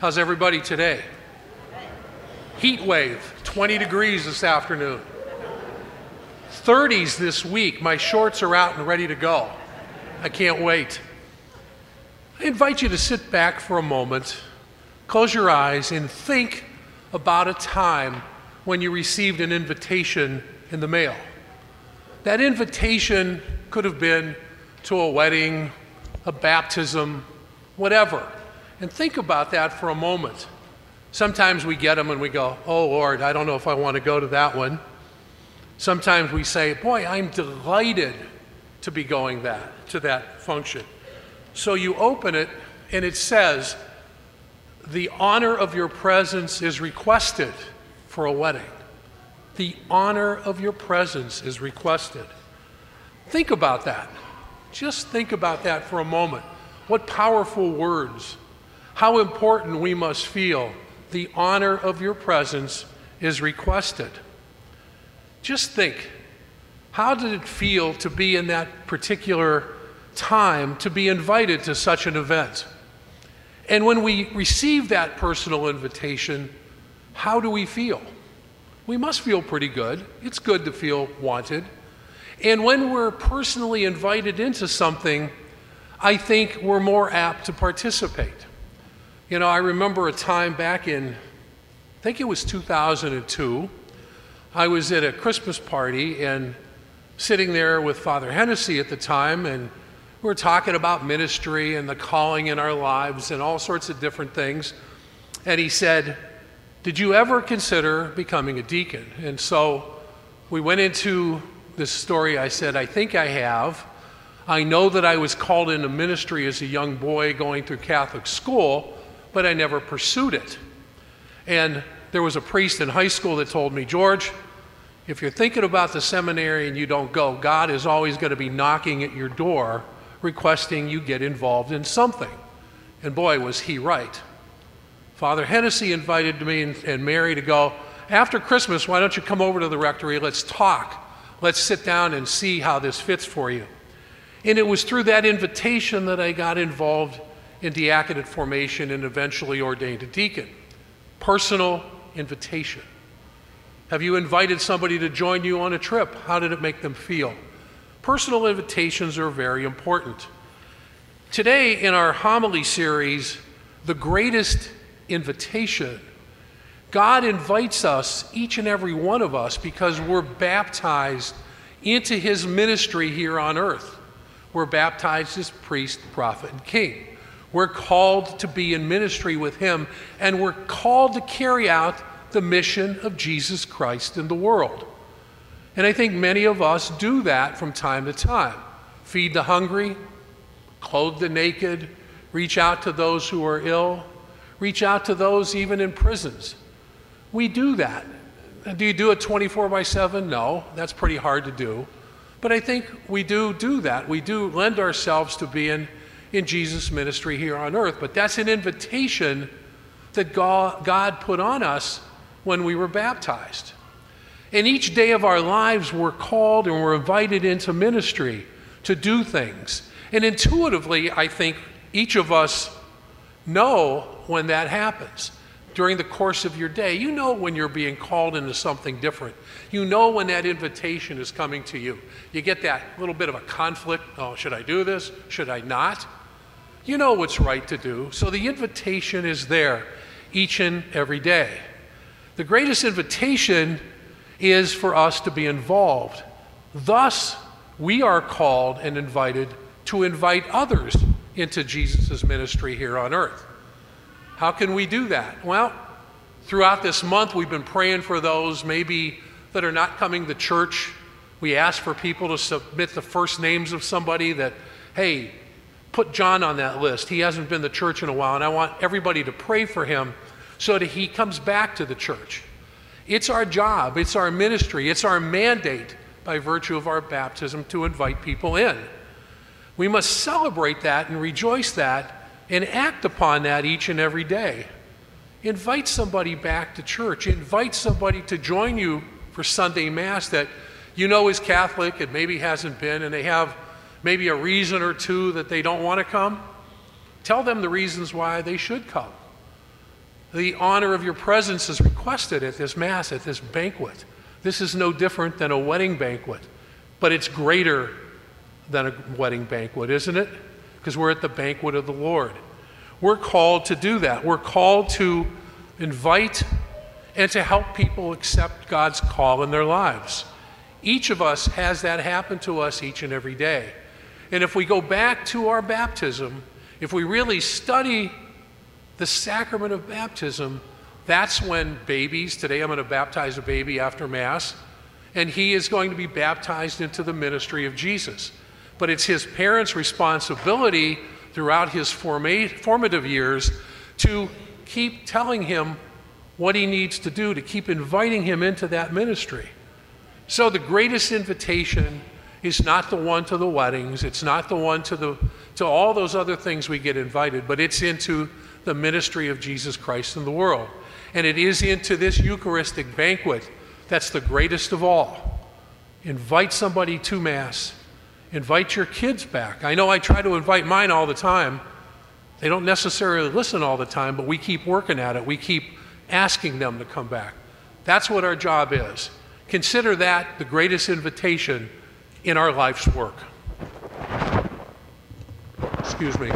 How's everybody today? Heat wave, 20 degrees this afternoon. 30s this week. My shorts are out and ready to go. I can't wait. I invite you to sit back for a moment, close your eyes, and think about a time when you received an invitation in the mail. That invitation could have been to a wedding, a baptism, whatever. And think about that for a moment. Sometimes we get them and we go, oh Lord, I don't know if I want to go to that one. Sometimes we say, boy, I'm delighted to be going that to that function. So you open it and it says, the honor of your presence is requested for a wedding. The honor of your presence is requested. Think about that. Just think about that for a moment. What powerful words. How important we must feel. The honor of your presence is requested. Just think how did it feel to be in that particular time, to be invited to such an event? And when we receive that personal invitation, how do we feel? We must feel pretty good. It's good to feel wanted. And when we're personally invited into something, I think we're more apt to participate. You know, I remember a time back in, I think it was 2002, I was at a Christmas party and sitting there with Father Hennessy at the time, and we were talking about ministry and the calling in our lives and all sorts of different things. And he said, Did you ever consider becoming a deacon? And so we went into this story. I said, I think I have. I know that I was called into ministry as a young boy going through Catholic school, but I never pursued it. And there was a priest in high school that told me, George, if you're thinking about the seminary and you don't go, God is always going to be knocking at your door requesting you get involved in something. And boy, was he right. Father Hennessy invited me and, and Mary to go, after Christmas, why don't you come over to the rectory? Let's talk. Let's sit down and see how this fits for you. And it was through that invitation that I got involved in diaconate formation and eventually ordained a deacon. Personal invitation. Have you invited somebody to join you on a trip? How did it make them feel? Personal invitations are very important. Today, in our homily series, The Greatest Invitation, God invites us, each and every one of us, because we're baptized into His ministry here on earth. We're baptized as priest, prophet, and king. We're called to be in ministry with Him, and we're called to carry out the mission of Jesus Christ in the world. And I think many of us do that from time to time feed the hungry, clothe the naked, reach out to those who are ill, reach out to those even in prisons. We do that. Do you do it 24 by 7? No, that's pretty hard to do. But I think we do do that. We do lend ourselves to being in Jesus' ministry here on earth. But that's an invitation that God, put on us when we were baptized. And each day of our lives, we're called and we're invited into ministry to do things. And intuitively, I think each of us know when that happens during the course of your day. You know when you're being called into something different. You know when that invitation is coming to you. You get that little bit of a conflict oh, should I do this? Should I not? You know what's right to do. So the invitation is there each and every day. The greatest invitation is for us to be involved. Thus, we are called and invited to invite others into Jesus' ministry here on earth. How can we do that? Well, throughout this month, we've been praying for those maybe that are not coming to church. We ask for people to submit the first names of somebody that, hey, put John on that list. He hasn't been to church in a while, and I want everybody to pray for him so that he comes back to the church. It's our job, it's our ministry, it's our mandate by virtue of our baptism to invite people in. We must celebrate that and rejoice that and act upon that each and every day. Invite somebody back to church. Invite somebody to join you for Sunday Mass that you know is Catholic and maybe hasn't been, and they have maybe a reason or two that they don't want to come. Tell them the reasons why they should come. The honor of your presence is requested at this Mass, at this banquet. This is no different than a wedding banquet, but it's greater than a wedding banquet, isn't it? Because we're at the banquet of the Lord. We're called to do that. We're called to invite and to help people accept God's call in their lives. Each of us has that happen to us each and every day. And if we go back to our baptism, if we really study the sacrament of baptism, that's when babies, today I'm going to baptize a baby after Mass, and he is going to be baptized into the ministry of Jesus. But it's his parents' responsibility throughout his formative years to keep telling him what he needs to do, to keep inviting him into that ministry. So the greatest invitation is not the one to the weddings, it's not the one to, the, to all those other things we get invited, but it's into the ministry of Jesus Christ in the world. And it is into this Eucharistic banquet that's the greatest of all. Invite somebody to Mass. Invite your kids back. I know I try to invite mine all the time. They don't necessarily listen all the time, but we keep working at it. We keep asking them to come back. That's what our job is. Consider that the greatest invitation in our life's work. Excuse me.